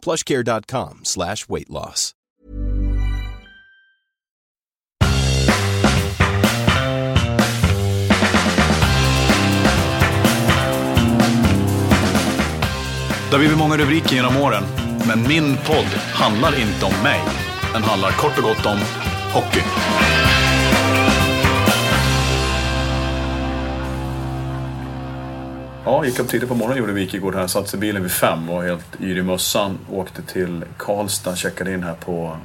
plushcare.com slash weight loss. Det har blivit många rubriker genom åren, men min podd handlar inte om mig. Den handlar kort och gott om hockey. Ja, gick upp tidigt på morgonen gjorde Wikegård här. Satte sig i bilen vid fem, var helt yr i mössan. Åkte till Karlstad, checkade in här på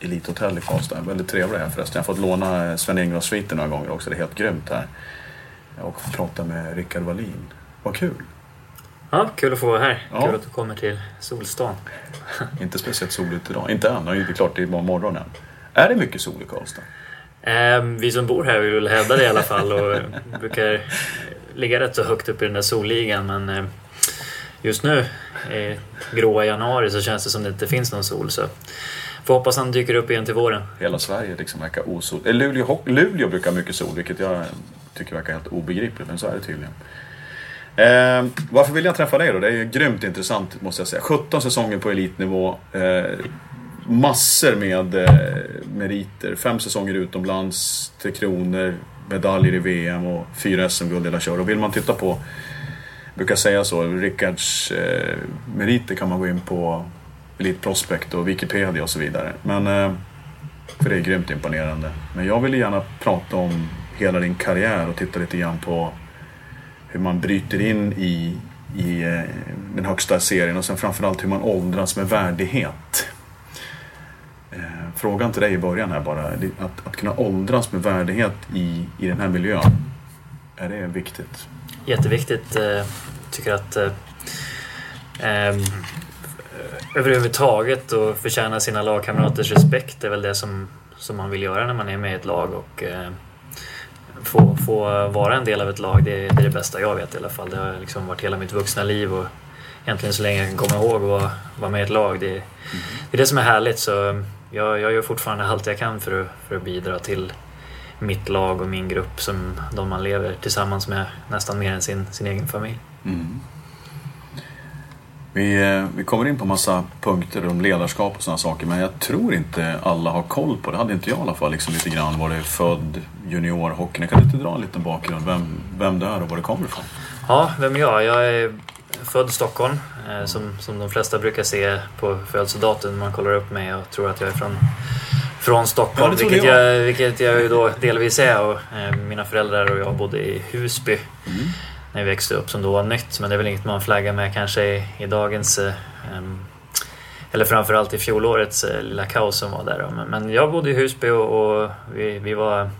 Elithotell i Karlstad. Väldigt trevligt här förresten. Jag har fått låna Sven Ingvars-sviten några gånger också. Det är helt grymt här. Och få prata med Rickard Wallin. Vad kul! Ja, kul att få vara här. Ja. Kul att du kommer till Solstan. Inte speciellt soligt idag. Inte än, det är inte klart det är bara morgon än. Är det mycket sol i Karlstad? Eh, vi som bor här vill väl hävda det i alla fall och brukar ligga rätt så högt upp i den där solligan men eh, just nu, i gråa januari, så känns det som det inte finns någon sol så får hoppas han dyker upp igen till våren. Hela Sverige liksom verkar osol. Eh, Luleå, Luleå brukar ha mycket sol, vilket jag tycker verkar helt obegripligt, men så är det tydligen. Eh, varför vill jag träffa dig då? Det är ju grymt intressant måste jag säga. 17 säsonger på elitnivå. Eh, massor med eh, meriter. Fem säsonger utomlands, Tre Kronor, medaljer i VM och fyra SM-guld hela kör. Och vill man titta på, jag brukar säga så, Rickards eh, meriter kan man gå in på Elite Prospect och Wikipedia och så vidare. Men, eh, för det är grymt imponerande. Men jag vill gärna prata om hela din karriär och titta lite grann på hur man bryter in i, i eh, den högsta serien och sen framförallt hur man åldras med värdighet. Eh, Frågan till dig i början här bara, att, att kunna åldras med värdighet i, i den här miljön, är det viktigt? Jätteviktigt. Eh, tycker att eh, ehm, överhuvudtaget att förtjäna sina lagkamraters respekt är väl det som, som man vill göra när man är med i ett lag och eh, få, få vara en del av ett lag. Det är, det är det bästa jag vet i alla fall. Det har liksom varit hela mitt vuxna liv och egentligen så länge jag kan komma ihåg att vara, vara med i ett lag. Det, det är det som är härligt så jag, jag gör fortfarande allt jag kan för att, för att bidra till mitt lag och min grupp som de man lever tillsammans med nästan mer än sin, sin egen familj. Vi, eh, vi kommer in på massa punkter om ledarskap och sådana saker men jag tror inte alla har koll på det. hade inte jag i alla fall liksom lite grann. Var det född juniorhockeyn? Kan du inte dra en liten bakgrund? Vem, vem det är och var det kommer ifrån? Ja, vem är jag? Jag är född Stockholm eh, som, som de flesta brukar se på födelsedatum man kollar upp mig och tror att jag är från, från Stockholm. Ja, vilket, jag. jag, vilket jag ju då delvis är. Och, eh, mina föräldrar och jag bodde i Husby när vi växte upp som då var nytt. Men det är väl inget man flaggar med kanske i, i dagens eh, eller framförallt i fjolårets eh, lilla kaos som var där. Men, men jag bodde i Husby och, och vi, vi var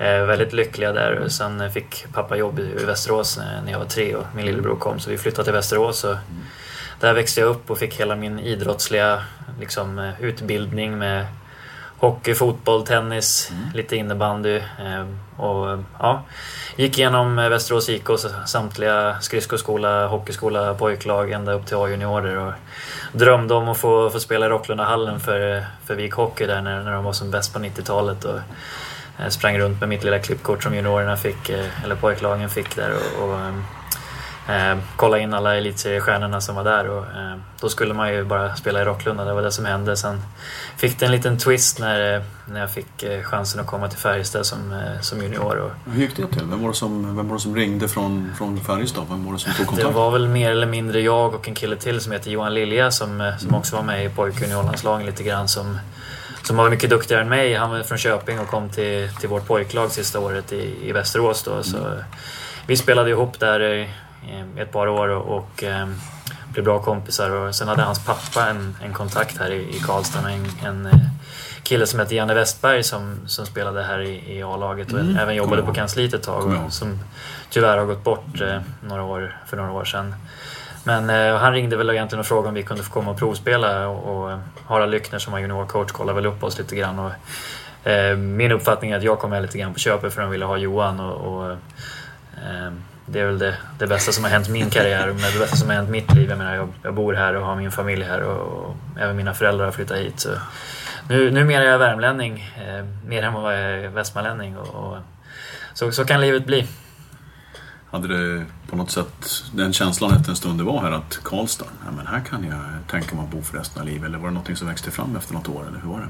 väldigt lyckliga där. Sen eh, fick pappa jobb i Västerås eh, när jag var tre och min lillebror kom så vi flyttade till Västerås. Och där växte jag upp och fick hela min idrottsliga liksom, eh, utbildning med hockey, fotboll, tennis, lite innebandy. eh, Och, eh, ja, gick igenom eh, Västerås IKs samtliga skridskoskola, hockeyskola, pojklag ända upp till A-juniorer. Och drömde om att få, få spela i Rocklundahallen för, för Vik Hockey där när, när de var som bäst på 90-talet. Och, eh, sprang runt med mitt lilla klippkort som juniorerna fick, eh, eller pojklagen fick där. Och, och, eh, kolla in alla elitseriestjärnorna som var där. Och, eh, då skulle man ju bara spela i Rocklunda, det var det som hände. Sen fick det en liten twist när, eh, när jag fick eh, chansen att komma till Färjestad som, eh, som junior. Och Hur gick det till? Vem var det som, vem var det som ringde från, från Färjestad? Vem var det som tog det kontakt? var väl mer eller mindre jag och en kille till som heter Johan Lilja som, eh, som också var med i pojkjuniorlandslagen lite grann. Som, som var mycket duktigare än mig. Han var från Köping och kom till, till vårt pojklag sista året i, i Västerås. Då, så vi spelade ihop där i, ett par år och, och eh, blev bra kompisar. Och sen hade hans pappa en, en kontakt här i, i Karlstad med en, en eh, kille som hette Janne Westberg som, som spelade här i, i A-laget och även jobbade på kansliet ett tag. Och, som tyvärr har gått bort eh, några år, för några år sedan. Men eh, han ringde väl egentligen och frågade om vi kunde få komma och provspela och, och eh, Harald Lyckner som var juniorcoach kollade väl upp oss lite grann. Och, eh, min uppfattning är att jag kom med lite grann på köpet för de ville ha Johan och, och eh, eh det är väl det, det bästa som har hänt min karriär och det bästa som har hänt mitt liv. Jag menar, jag, jag bor här och har min familj här och, och även mina föräldrar har flyttat hit. Så nu, numera är jag värmlänning, eh, mer än vad jag är västmanlänning. Och, och, så, så kan livet bli. Hade du på något sätt den känslan efter en stund du var här att Karlstad, ja, men här kan jag tänka mig att bo för resten av livet? Eller var det någonting som växte fram efter något år? Eller hur var det?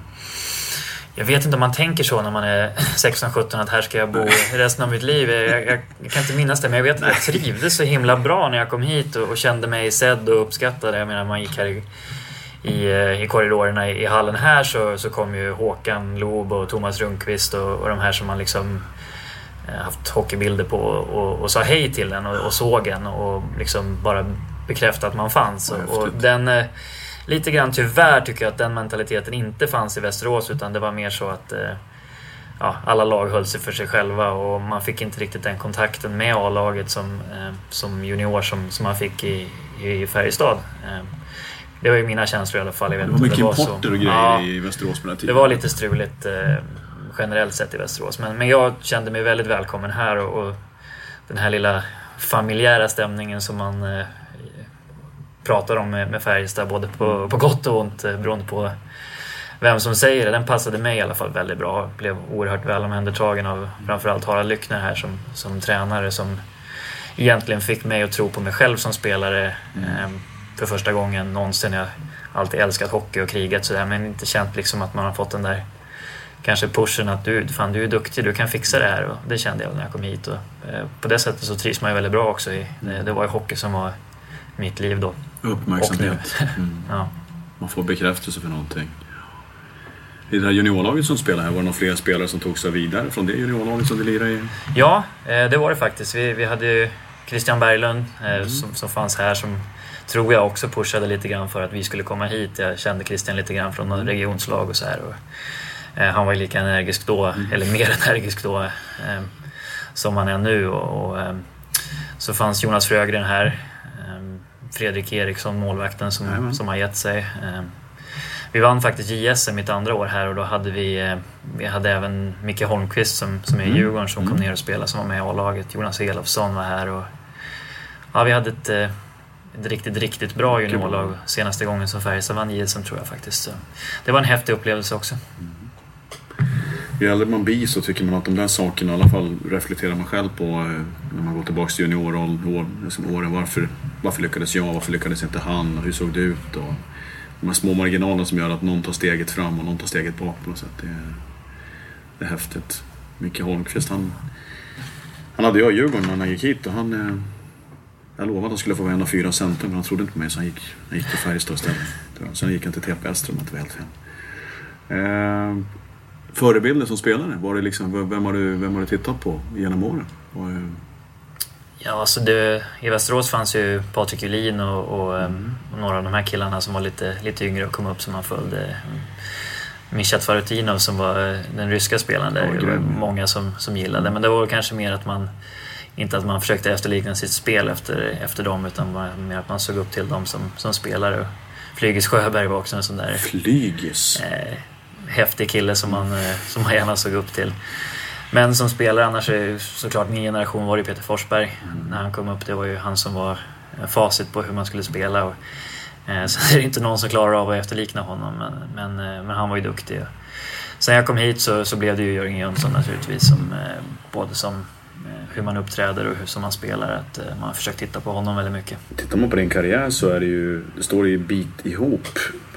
Jag vet inte om man tänker så när man är 16-17 att här ska jag bo resten av mitt liv. Jag, jag, jag, kan inte minnas det men jag vet att jag trivdes så himla bra när jag kom hit och, och kände mig sedd och uppskattad. Jag menar man gick här i, i, i korridorerna i, i, hallen här så, så kom ju Håkan Loob och Thomas Rundqvist och, och de här som man liksom eh, haft hockeybilder på och, och sa hej till en och, och såg en och liksom bara bekräftade att man fanns. Och, och den eh, lite grann tyvärr tycker jag att den mentaliteten inte fanns i Västerås utan det var mer så att eh, ja, alla lag höll sig för sig själva och man fick inte riktigt den kontakten med A-laget som, eh, som junior som, som man fick i, i Färjestad. Eh, det var ju mina känslor i alla fall. Jag vet det var mycket importer och grejer ja, i Västerås på den tiden. Det var lite struligt generellt sett i Västerås. Men, men jag kände mig väldigt välkommen här och, och den här lilla familjära stämningen som man pratar om med, med Färjestad, både på, på gott och ont eh, beroende på vem som säger det. Den passade mig i alla fall väldigt bra. Blev oerhört väl omhändertagen av framförallt Harald Lyckner här som, som tränare som egentligen fick mig att tro på mig själv som spelare mm. eh, för första gången någonsin. Jag har alltid älskat hockey och kriget sådär men inte känt liksom att man har fått den där kanske pushen att du, fan, du är duktig, du kan fixa det här. Och det kände jag när jag kom hit. Och, eh, på det sättet så trivs man ju väldigt bra också. I, det, det var ju hockey som var mitt liv då. Uppmärksamhet. Mm. ja. Man får bekräftelse för någonting. I det här juniorlaget som spelar här, var det några fler spelare som tog sig vidare från det juniorlaget som du lirade i? Ja, eh, det var det faktiskt. Vi, vi hade Christian Berglund eh, mm. som, som fanns här som tror jag också pushade lite grann för att vi skulle komma hit. Jag kände Christian lite grann från regionslag och så här. Och, han var ju lika energisk då, mm. eller mer energisk då, eh, som han är nu. Och, eh, så fanns Jonas Frögren här Fredrik Eriksson, målvakten som, som har gett sig. Eh, vi vann faktiskt JSM mitt andra år här och då hade vi, eh, vi hade även Micke Holmqvist som, som är i mm. Djurgården som mm. kom ner och spelade som var med i A-laget. Jonas Elofsson var här och ja, vi hade ett, eh, ett riktigt, riktigt bra juniorlag senaste gången som Färjestad vann JSM tror jag faktiskt. Så det var en häftig upplevelse också. Ju äldre man blir så tycker man att de där sakerna, i alla fall reflekterar man själv på eh, när man går tillbaka till junioråren. Liksom åren, varför, varför lyckades jag? Varför lyckades inte han? Och hur såg det ut? Och de här små marginalerna som gör att någon tar steget fram och någon tar steget bak på något sätt. Det är, det är häftigt. Micke Holmqvist, han, han hade jag i Djurgården när han gick hit och han... Eh, jag lovade att han skulle få vara en av fyra center men han trodde inte på mig så han gick, han gick till Färjestad istället. Sen gick han till TPS om jag inte var helt fel. Eh, Eh, förebilder som spelare? Var det liksom, vem, har du, vem har du tittat på genom åren? Var, Ja, alltså det, i Västerås fanns ju Patrik Julin och, och, mm. och, några av de här killarna som var lite, lite yngre och kom upp som man följde. Mishat Farutinov som var eh, den ryska spelaren, det var många som, som gillade. Men det var kanske mer att man inte att man försökte efterlikna sitt spel efter, efter dem utan mer att man såg upp till dem som, som spelare. Flygis Sjöberg var också en sån där... Flygis? Eh, häftig kille som man, eh, som man gärna såg upp till. Men som spelare annars är såklart min generation var det Peter Forsberg. Mm. När han kom upp, det var ju han som var facit på hur man skulle spela. Och, eh, så det är inte någon som klarar av att efterlikna honom, men, men, eh, men han var ju duktig. Sen jag kom hit så, så blev det ju Jörgen Jönsson naturligtvis, som, eh, både som hur man uppträder och hur som man spelar. Att eh, man har försökt titta på honom väldigt mycket. Tittar man på din karriär så är det ju, det står ju bit ihop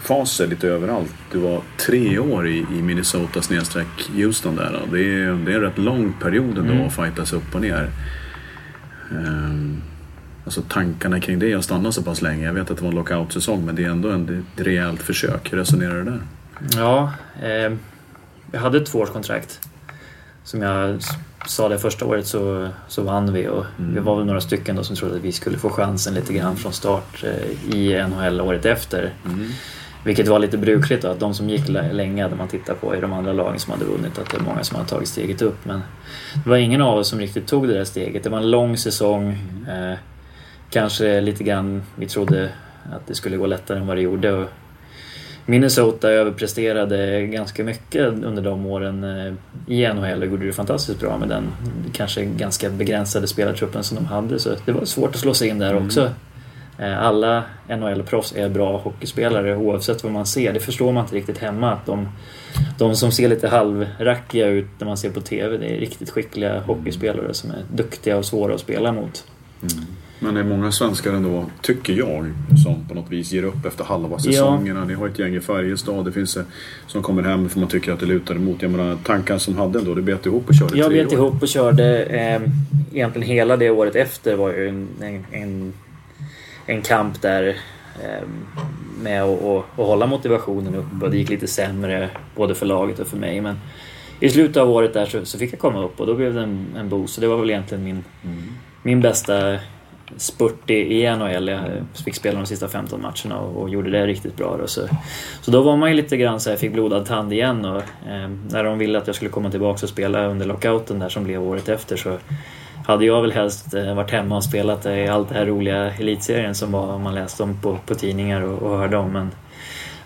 faser lite överallt. Du var tre år i, i Minnesota snedstreck Houston där. Det är, det är en rätt lång period ändå mm. att fightas upp och ner. Um, alltså tankarna kring det att stanna så pass länge. Jag vet att det var en lockout-säsong men det är ändå en, ett rejält försök. Hur resonerar du där? Ja, eh, jag hade ett tvåårskontrakt som jag sa det första året så, så vann vi och mm. vi var väl några stycken då som trodde att vi skulle få chansen lite grann från start eh, i NHL året efter. Mm. Vilket var lite brukligt då, att de som gick länge hade man tittat på i de andra lagen som hade vunnit, att det är många som hade tagit steget upp. Men det var ingen av oss som riktigt tog det där steget. Det var en lång säsong. Mm. Eh, kanske lite grann vi trodde att det skulle gå lättare än vad det gjorde. Och Minnesota överpresterade ganska mycket under de åren eh, i NHL och gjorde det fantastiskt bra med den kanske ganska begränsade spelartruppen som de hade. Så det var svårt att slå sig in där också. Mm. Alla NHL-proffs är bra hockeyspelare oavsett vad man ser. Det förstår man inte riktigt hemma. Att de, de som ser lite halvrackiga ut när man ser på TV, det är riktigt skickliga hockeyspelare som är duktiga och svåra att spela mot. Mm. Men det är många svenskar ändå, tycker jag, som på något vis ger upp efter halva säsongerna. Ja. Ni har ett gäng i Färjestad, det finns som kommer hem för man tycker att det lutar emot. Jag menar, tankar som hade ändå, du bet ihop och körde Jag bet år. ihop och körde eh, egentligen hela det året efter var ju en, en, en, en kamp där eh, med att, att, att hålla motivationen uppe. Det gick lite sämre både för laget och för mig. Men i slutet av året där så, så fick jag komma upp och då blev det en, en boost. Så det var väl egentligen min, mm. min bästa spurt i NHL. Jag fick spela de sista 15 matcherna och, och gjorde det riktigt bra. Då. Så, så då var man ju lite grann så här, fick blodad tand igen och eh, när de ville att jag skulle komma tillbaka och spela under lockouten där som blev året efter så hade jag väl helst eh, varit hemma och spelat i allt det här roliga elitserien som var, man läste om på, på tidningar och, och hörde om. Men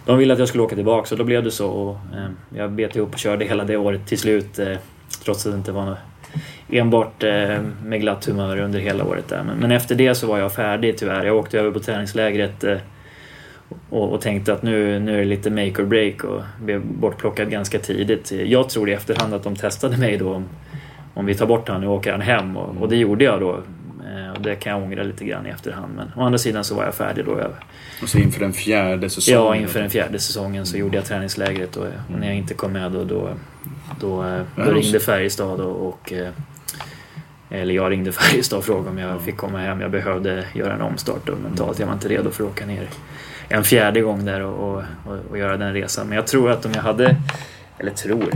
de ville att jag skulle åka tillbaka och då blev det så. Och, eh, jag bet ihop och körde hela det året till slut eh, trots att det inte var något enbart eh, med glatt humör under hela året där. Men, men, efter det så var jag färdig tyvärr. Jag åkte över på träningslägret eh, och, och, tänkte att nu, nu är det lite make or break och blev bortplockad ganska tidigt. Jag tror i efterhand att de testade mig då om, om vi tar bort honom, nu åker han hem och, och det gjorde jag då. Eh, och det kan jag ångra lite grann i efterhand. Men å andra sidan så var jag färdig då. Jag, och så inför den fjärde säsongen? Ja, inför den fjärde säsongen så gjorde jag träningslägret och, och när jag inte kom med då, då, då, då ringde Färjestad och, och eller jag ringde Färjestad och frågade om jag fick komma hem. Jag behövde göra en omstart och mentalt. Jag var inte redo för att åka ner en fjärde gång där och, och, och göra den resan. Men jag tror att om jag hade, eller tror,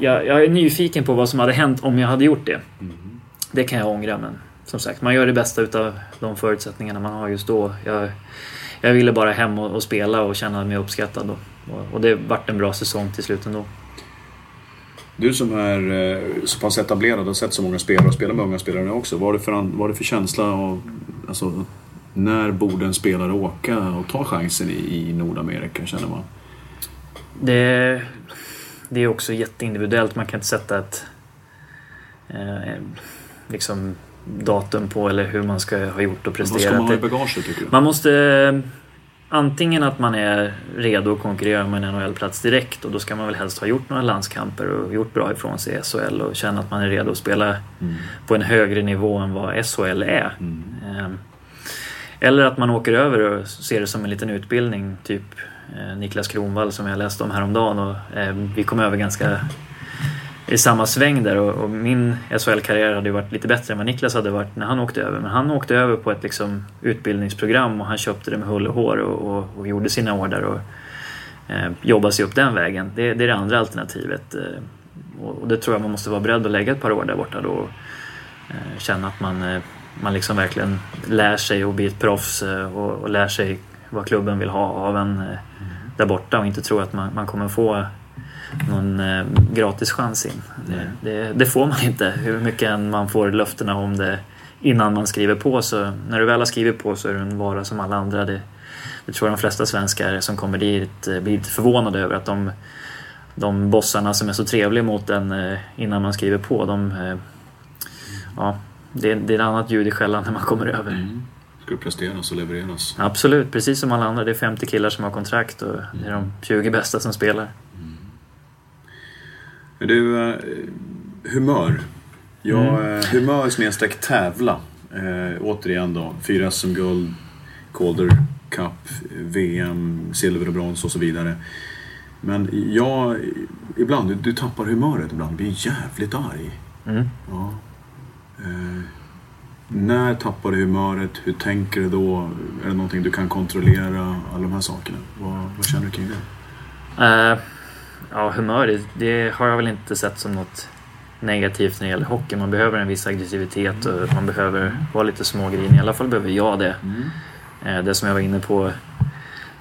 jag, jag, är nyfiken på vad som hade hänt om jag hade gjort det. Det kan jag ångra men som sagt, man gör det bästa utav de förutsättningarna man har just då. Jag, jag ville bara hem och, och spela och känna mig uppskattad. Och, och det vart en bra säsong till slut ändå. Du som är eh, så pass etablerad och har sett så många spelare och spelar med unga spelare nu också. Vad är det för, vad är för känsla av, alltså, när borde en spelare åka och ta chansen i, i Nordamerika känner man? Det, det är också jätteindividuellt. Man kan inte sätta ett eh, liksom datum på eller hur man ska ha gjort och presterat. Vad ska man ha i bagaget tycker du? Man måste antingen att man är redo att konkurrera om en NHL-plats direkt och då ska man väl helst ha gjort några landskamper och gjort bra ifrån sig i SHL och känna att man är redo att spela mm. på en högre nivå än vad SHL är. Mm. Ehm, eller att man åker över och ser det som en liten utbildning, typ eh, Niklas Kronvall som jag läste om häromdagen och ehm, vi kom över ganska i samma sväng där och, och min SHL-karriär hade ju varit lite bättre än vad Niklas hade varit när han åkte över. Men han åkte över på ett liksom, utbildningsprogram och han köpte det med hull och hår och, och, och gjorde sina år där och eh, jobbade sig upp den vägen. Det, det är det andra alternativet. Eh, och, och, det tror jag man måste vara beredd att lägga ett par år där borta då. Och, eh, känna att man, eh, man liksom verkligen lär sig att bli ett proffs eh, och, och lär sig vad klubben vill ha av en eh, där borta och inte tro att man, man kommer få någon eh, gratis chans in. Det, det, det, får man inte. Hur mycket man får löftena om det innan man skriver på. Så när du väl har skrivit på så är du en vara som alla andra. Det, det tror jag de flesta svenskar som kommer dit eh, blir lite förvånade över att de, de bossarna som är så trevliga mot en eh, innan man skriver på, de, ja, det, det är ett annat ljud i skällan när man kommer över. Mm. Ska presteras och levereras? Absolut, precis som alla andra. Det är 50 killar som har kontrakt och det är de 20 bästa som spelar. Du, eh, humör. Ja, mm. Eh, humör snedstreck tävla. Eh, återigen då, fyra SM-guld, Calder Cup, VM, silver och brons och så vidare. Men jag, ibland, du, du tappar humöret ibland, blir jävligt arg. Mm. Ja. Eh, när tappar du humöret? Hur tänker du då? Är det någonting du kan kontrollera? Alla de här sakerna. Vad, vad känner du kring det? Uh ja, humör, det, har jag väl inte sett som något negativt när det gäller hockey. Man behöver en viss aggressivitet och man behöver vara lite smågrinig. I alla fall behöver jag det. Mm. Eh, det som jag var inne på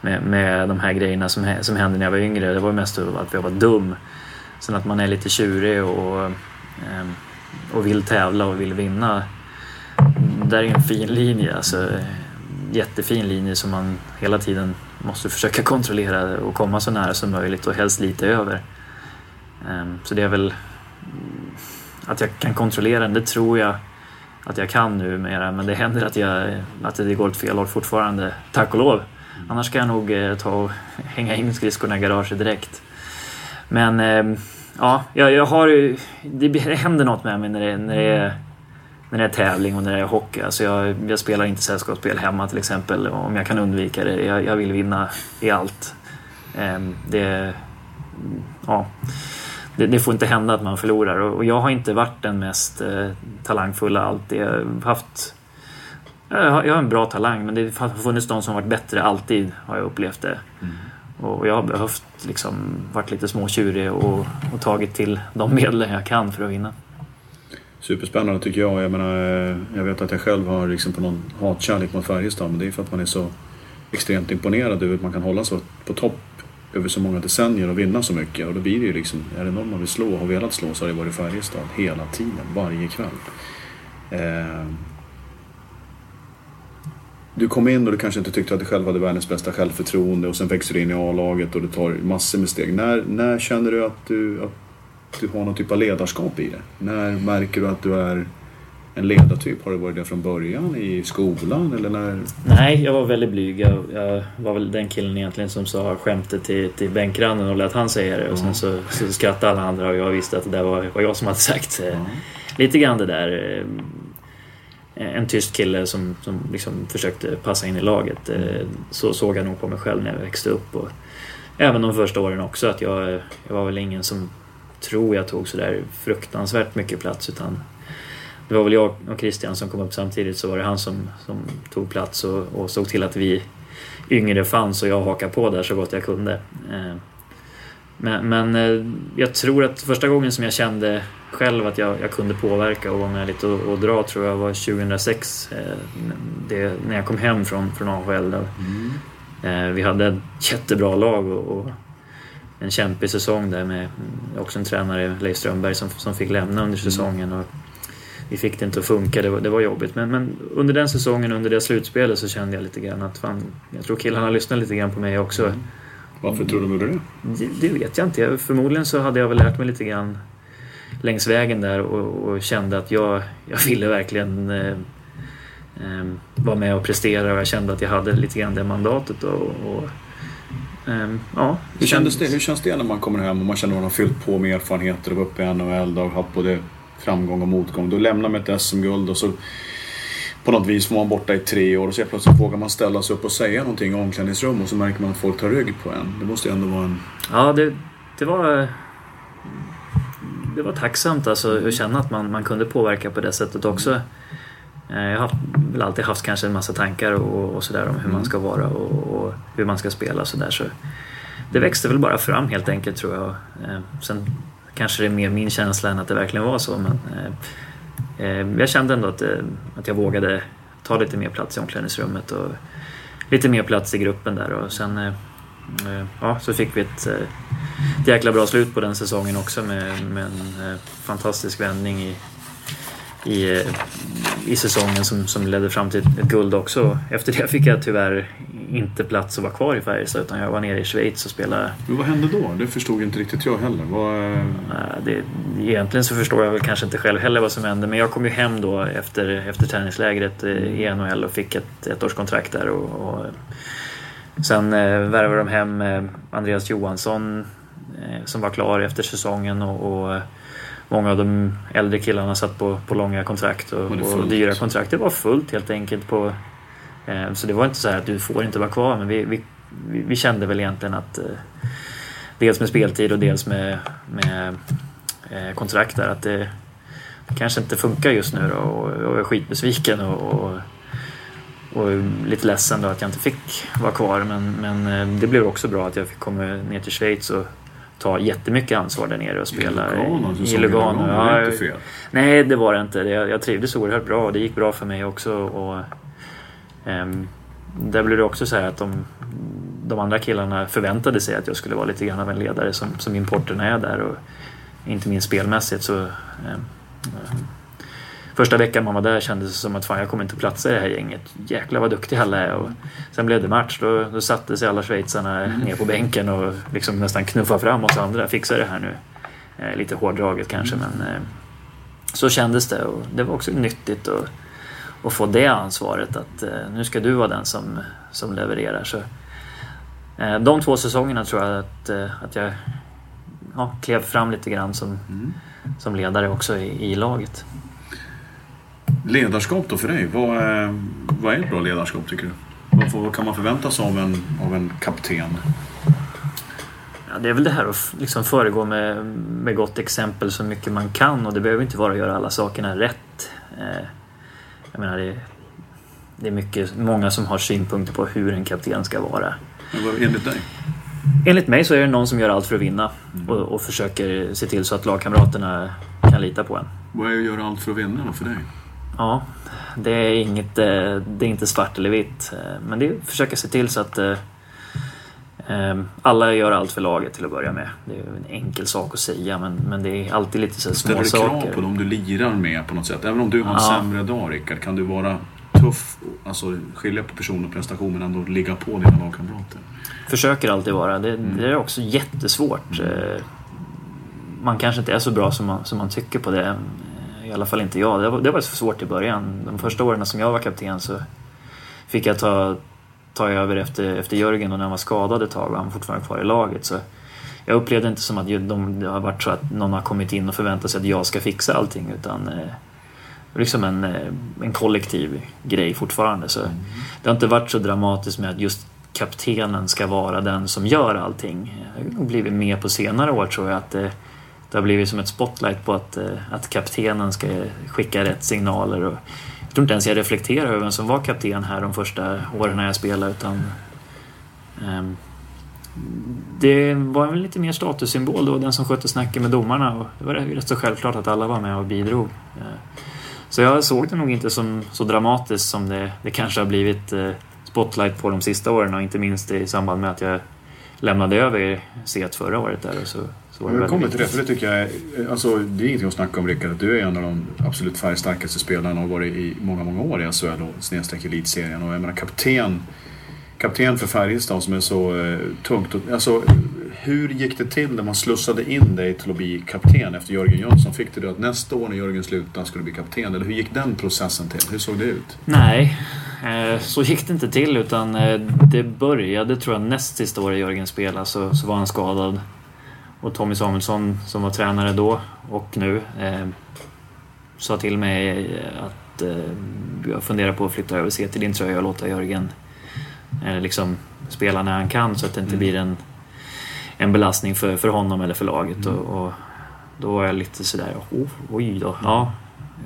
med, med de här grejerna som, som hände när jag var yngre, det var mest att jag var dum. Sen att man är lite tjurig och, ehm, och vill tävla och vill vinna. där är en fin linje. Alltså, jättefin linje som man hela tiden måste försöka kontrollera och komma så nära som möjligt och helst lite över. Ehm, så det är väl mm, att jag kan kontrollera den, det tror jag att jag kan numera. Men det händer att, jag, att det går åt fel håll fortfarande, tack och lov. Annars ska jag nog eh, ta och hänga in skridskorna i garaget direkt. Men ehm, ja, jag, har det händer något med mig när det, när det, är, när det är tävling och när det är hockey. Alltså jag, jag spelar inte sällskapsspel hemma till exempel om jag kan undvika det. Jag, jag vill vinna i allt. Ehm, det, ja det, det, får inte hända att man förlorar. Och, jag har inte varit den mest eh, talangfulla alltid. Jag har haft... Jag har, jag har en bra talang men det har funnits de som varit bättre alltid har jag upplevt det. Mm. Och jag har behövt liksom varit lite småtjurig och, och tagit till de medel jag kan för att vinna. Superspännande tycker jag. Jag, menar, eh, jag vet att jag själv har liksom på någon hatkärlek mot Färjestad men det är för att man är så extremt imponerad över att man kan hålla så på topp över så många decennier och vinna så mycket. Och då blir det ju liksom, är det någon man vill slå och har velat slå så har det varit Färjestad hela tiden, varje kväll. Eh, du kom in och du kanske inte tyckte att du själv hade världens bästa självförtroende och sen växer du in i A-laget och du tar massor med steg. När, när känner du att du, att du har någon typ av ledarskap i det? När märker du att du är en ledartyp? Har du varit det från början i skolan eller när? Nej, jag var väldigt blyg. Jag, jag var väl den killen egentligen som sa skämtet till, till bänkrannen och lät han säga det. Och sen så, så skrattade alla andra och jag visste att det där var, var jag som hade sagt mm. lite grann det där. Eh, en tyst kille som, som liksom försökte passa in i laget. Mm. Så såg jag nog på mig själv när jag växte upp. Och även de första åren också att jag, jag var väl ingen som tror jag tog sådär fruktansvärt mycket plats utan det var väl jag och Christian som kom upp samtidigt så var det han som, som tog plats och, och såg till att vi yngre fanns och jag hakade på där så gott jag kunde. Eh, men, men eh, jag tror att första gången som jag kände själv att jag, jag kunde påverka och vara med lite och, och dra tror jag var 2006. Eh, det, när jag kom hem från, från AHL. Mm. Vi hade ett jättebra lag och, och en kämpig säsong där med också en tränare, Leif Strömberg, som, som fick lämna under mm. säsongen. Och, vi fick det inte att funka, det var, det var jobbigt. Men, men, under den säsongen, under det slutspelet så kände jag lite grann att fan, jag tror killarna lyssnade lite grann på mig också. Mm. Varför tror du det? det? Det vet jag inte. Förmodligen så hade jag väl lärt mig lite grann längs vägen där och, och kände att jag, jag ville verkligen eh, eh, vara med och prestera och jag kände att jag hade lite grann det mandatet. Och, och ja, hur, kändes det, hur känns det när man kommer hem och man känner att man har fyllt på med erfarenheter och uppe i NHL och haft både framgång och motgång. Då lämnar man ett SM-guld och så på något vis var man borta i tre år och så plötsligt vågar man ställa sig upp och säga någonting i omklädningsrum och så märker man att folk tar rygg på en. Det måste ju ändå vara en... Ja, det, det var... Det var tacksamt alltså att känna att man, man kunde påverka på det sättet också. Eh, jag har väl alltid haft kanske en massa tankar och, och sådär om hur man mm. ska vara och, och hur man ska spela och sådär. Så det växte väl bara fram helt enkelt tror jag. Eh, sen kanske det är mer min känsla än att det verkligen var så. Men, eh, jag kände ändå att, att jag vågade ta lite mer plats i omklädningsrummet och lite mer plats i gruppen där. Och sen ja, så fick vi ett, ett jäkla bra slut på den säsongen också med, med en fantastisk vändning i, i, i säsongen som, som ledde fram till ett guld också. Efter det fick jag tyvärr inte plats att vara kvar i Färjestad utan jag var nere i Schweiz och spelade. Men vad hände då? Det förstod inte riktigt jag heller. Vad... Det, egentligen så förstår jag väl kanske inte själv heller vad som hände men jag kom ju hem då efter, efter träningslägret i NHL och fick ett ettårskontrakt där. Och, och sen eh, värvade de hem eh, Andreas Johansson eh, som var klar efter säsongen och, och många av de äldre killarna satt på, på långa kontrakt och, och dyra kontrakt. Det var fullt helt enkelt. på eh, Så det var inte så att du får inte vara kvar men vi, vi, vi kände väl egentligen att eh, dels med speltid och dels med, med eh, kontrakt där att det, det kanske inte funkar just nu då och jag är skitbesviken och, och, och lite ledsen då att jag inte fick vara kvar men, men det blev också bra att jag fick komma ner till Schweiz och ta jättemycket ansvar där nere och spela Lugano, i Lugano. Ja, det inte fel. Nej, det var det inte. Jag, jag trivdes oerhört bra och det gick bra för mig också. Och, um, där blev det också så här att de, de andra killarna förväntade sig att jag skulle vara lite grann av en ledare som, som importerna är där. Och inte minst spelmässigt så um, Första veckan man var där kändes det som att fan jag kommer inte platsa i det här gänget. Jäklar vad duktiga alla är. Och sen blev det match. Då, då satte sig alla schweizarna ner på bänken och liksom nästan knuffade fram oss andra. Fixa det här nu. Eh, lite hårdraget kanske men eh, så kändes det och det var också nyttigt att, att få det ansvaret att eh, nu ska du vara den som, som levererar. Så, eh, de två säsongerna tror jag att, eh, att jag ja, klev fram lite grann som, mm. som ledare också i, i laget. Ledarskap då för dig, vad är, vad är ett bra ledarskap tycker du? Vad, vad kan man förvänta sig av en, av en kapten? Ja, det är väl det här att liksom föregå med, med gott exempel så mycket man kan och det behöver inte vara att göra alla sakerna rätt. Eh, jag menar, det, det är mycket, många som har synpunkter på hur en kapten ska vara. Enligt dig? Enligt mig så är det någon som gör allt för att vinna mm. och, och, försöker se till så att lagkamraterna kan lita på en. Vad är att göra allt för att vinna då för dig? Ja, det är, inget, eh, det är inte svart eller vitt. Eh, men det är att försöka se till så att eh, alla gör allt för laget till att börja med. Det är en enkel sak att säga men, men det är alltid lite så små saker. Ställer du krav på dem du lirar med på något sätt? Även om du har en ja. sämre dag Rickard, kan du vara tuff, alltså skilja på person och prestation men ändå ligga på dina lagkamrater? Försöker alltid vara. Det, mm. det är också jättesvårt. Mm. Man kanske inte är så bra som man, som man tycker på det. Alla fall inte jag. Det var, det var så svårt i början. De första åren som jag var kapten så fick jag ta, ta över efter, efter Jörgen och när han var skadad ett tag och han var fortfarande kvar i laget. Så jag upplevde inte som att de, det har varit så att någon har kommit in och förväntat sig att jag ska fixa allting utan eh, liksom en, eh, en kollektiv grej fortfarande. Så mm. Det har inte varit så dramatiskt med att just kaptenen ska vara den som gör allting. Det har blivit mer på senare år tror jag att det, har blivit som ett spotlight på att, eh, att kaptenen ska skicka rätt signaler. Och jag tror inte ens jag reflekterar över vem som var kapten här de första åren när jag spelade utan um, det var väl lite mer statussymbol då, den som skötte snacket med domarna. Och det var rätt så självklart att alla var med och bidrog. Eh, så jag såg det nog inte som så dramatiskt som det, det kanske har blivit eh, spotlight på de sista åren och inte minst i samband med att jag lämnade över C1 förra året där. Och så, så var det jag kommer till det, för det tycker jag alltså, det är ingenting att snacka om Rickard. Du är en av de absolut färgstarkaste spelarna och har varit i många, många år i SHL och snedstreck elitserien. Och jag menar kapten kapten för Färjestad som är så eh, tungt. Alltså, hur gick det till när man slussade in dig till att bli kapten efter Jörgen Jönsson? Fick du det att nästa år när Jörgen slutade skulle du bli kapten? Eller hur gick den processen till? Hur såg det ut? Nej, eh, så gick det inte till utan eh, det började tror jag näst sista året Jörgen spelade så, så var han skadad. Och Tommy Samuelsson som var tränare då och nu eh, sa till mig att eh, jag funderar på att flytta över C till din tröja och låta Jörgen eh, liksom spela när han kan så att det inte mm. blir en, en belastning för, för honom eller för laget. Mm. Och, och, då var jag lite sådär, oh, oj då. Ja,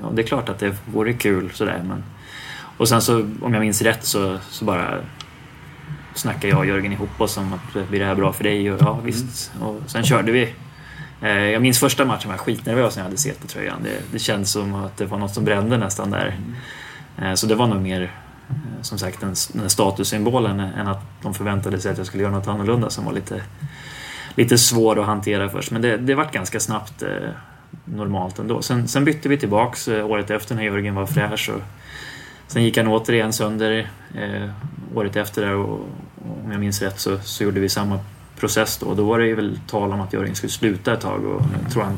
ja, det är klart att det vore kul sådär. Men... Och sen så, om jag minns rätt, så, så bara snackade jag och Jörgen ihop oss om att blir det här bra för dig? Och, ja visst. Mm. Och sen körde vi. Eh, jag minns första matchen var jag skitnervös när jag hade sett på tröjan. Det, det kändes som att det var något som brände nästan där. Mm. Eh, så det var nog mer Eh, som sagt den, den statussymbolen än att de förväntade sig att jag skulle göra något annorlunda som var lite, lite svår att hantera först. Men det, det vart ganska snabbt eh, normalt ändå. Sen, sen bytte vi tillbaks eh, året efter när Jörgen var fräsch. Och sen gick han återigen sönder eh, året efter där och, och, om jag minns rätt så, så gjorde vi samma process då. Då var det ju väl tal om att Jörgen skulle sluta ett tag och jag tror han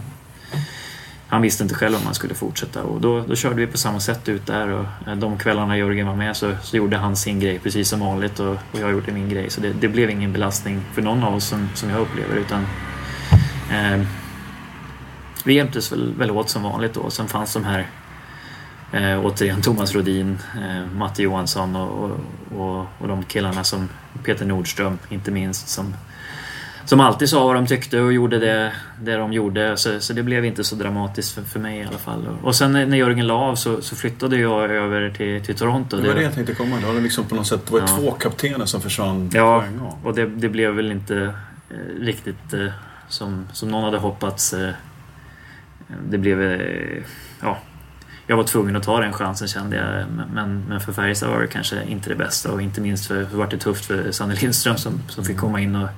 han visste inte själv om han skulle fortsätta och då, då körde vi på samma sätt ut där och eh, de kvällarna Jörgen var med så, så gjorde han sin grej precis som vanligt och, och jag gjorde min grej så det, det, blev ingen belastning för någon av oss som, som jag upplever utan eh, vi hjälptes väl, väl åt som vanligt då. Sen fanns de här eh, återigen Thomas Rodin, eh, Matte Johansson och, och, och, de killarna som Peter Nordström inte minst som som alltid sa vad de tyckte och gjorde det, det de gjorde. Så, så det blev inte så dramatiskt för, för mig i alla fall. Och sen när Jörgen la av så, så flyttade jag över till, till Toronto. Det var det jag tänkte komma Det var liksom på något sätt, det var ja. två kaptener som försvann ja, på en gång. och det, det blev väl inte eh, riktigt eh, som, som någon hade hoppats. Eh, det blev... Ja, jag var tvungen att ta den chansen kände jag. Men, men för Färjestad var det kanske inte det bästa och inte minst för, för var det tufft för Sanne Lindström som, som fick komma in och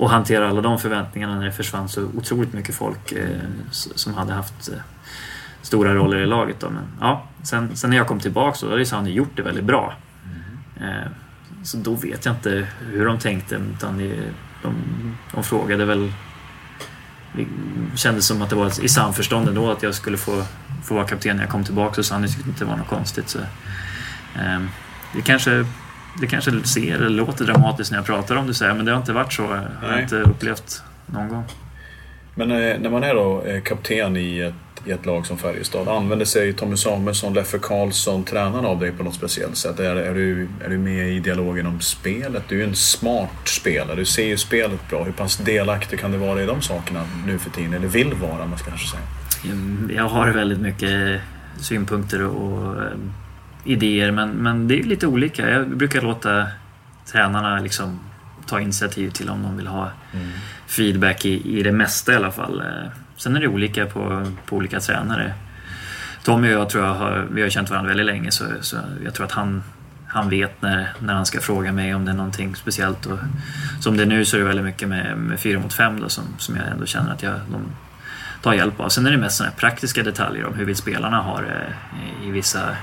och hantera alla de förväntningarna när det försvann så otroligt mycket folk eh, som hade haft eh, stora roller i laget. Då. Men, ja, sen, sen när jag kom tillbaka så hade Sanny gjort det väldigt bra. Eh, så då vet jag inte hur de tänkte. Utan de, de, de frågade väl... Det kändes som att det var i samförstånd ändå att jag skulle få, få vara kapten när jag kom tillbaka. Och Sanny tyckte inte det var något konstigt. Så, eh, det kanske det kanske ser eller låter dramatiskt när jag pratar om det så här, men det har inte varit så. Jag har inte upplevt någon gång. Men eh, när man är då eh, kapten i ett, i ett lag som Färjestad, använder sig Tommy Samuelsson, Leffe Karlsson, tränarna av dig på något speciellt sätt? Är, är, du, är du med i dialogen om spelet? Du är ju en smart spelare, du ser ju spelet bra. Hur pass delaktig kan du vara i de sakerna nu för tiden? Eller vill vara, man ska kanske säga. Mm, jag har väldigt mycket synpunkter och eh, idéer men, men det är lite olika. Jag brukar låta tränarna liksom ta initiativ till om de vill ha mm. feedback i, i det mesta i alla fall. Sen är det olika på, på olika tränare. Tommy och jag tror jag har, vi har känt varandra väldigt länge så, så jag tror att han, han vet när, när han ska fråga mig om det är någonting speciellt. Och, som det är nu så är det väldigt mycket med, med 4 mot 5 då, som, som jag ändå känner att jag, de tar hjälp av. Sen är det mest sådana praktiska detaljer om hur vill spelarna ha det eh, i vissa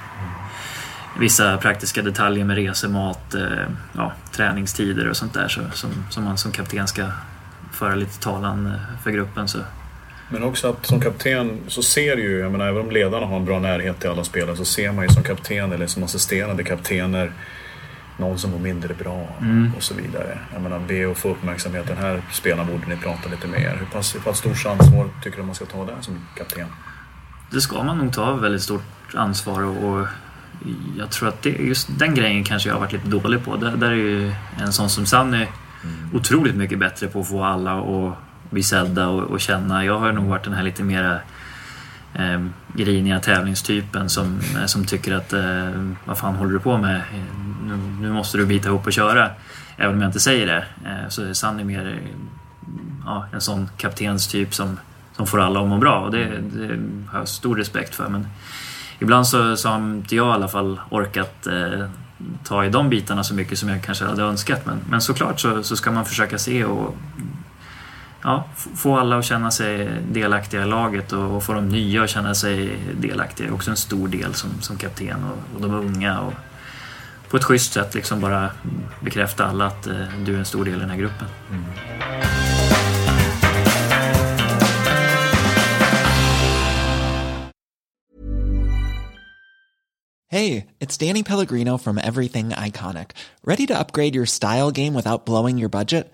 vissa praktiska detaljer med resemat, eh, ja, träningstider och sånt där så, som, som man som kapten ska föra lite talan eh, för gruppen. Så. Men också att som kapten så ser du ju, jag menar även om ledarna har en bra närhet till alla spelare så ser man ju som kapten eller som assisterande kaptener någon som mår mindre bra mm. och så vidare. Jag menar, be att få uppmärksamhet. Den här spelaren borde ni prata lite mer. Hur pass, hur pass stort ansvar tycker du man ska ta där som kapten? Det ska man nog ta väldigt stort ansvar och, och jag tror att det, just den grejen kanske jag har varit lite dålig på. Där, där är ju en sån som Sanny mm. otroligt mycket bättre på att få alla att bli sedda och, och, känna. Jag har nog varit den här lite mera eh, griniga tävlingstypen som, eh, som tycker att eh, vad fan håller du på med? Nu, nu, måste du bita ihop och köra. Även om jag inte säger det. Eh, så är Sanny mer ja, en sån kaptenstyp som, som får alla att må bra och det, det har jag stor respekt för. Men ibland så, så har inte jag i alla fall orkat eh, ta i de bitarna så mycket som jag kanske hade önskat. Men, men såklart så, så ska man försöka se och ja, få alla att känna sig delaktiga i laget och, och få de nya att känna sig delaktiga. Det är också en stor del som, som kapten och, och de unga. Och på ett schysst sätt liksom bara bekräfta alla att eh, du är en stor del i den här gruppen. Mm. det är Danny Pellegrino från Everything Iconic. Ready to upgrade your style game without blowing your budget?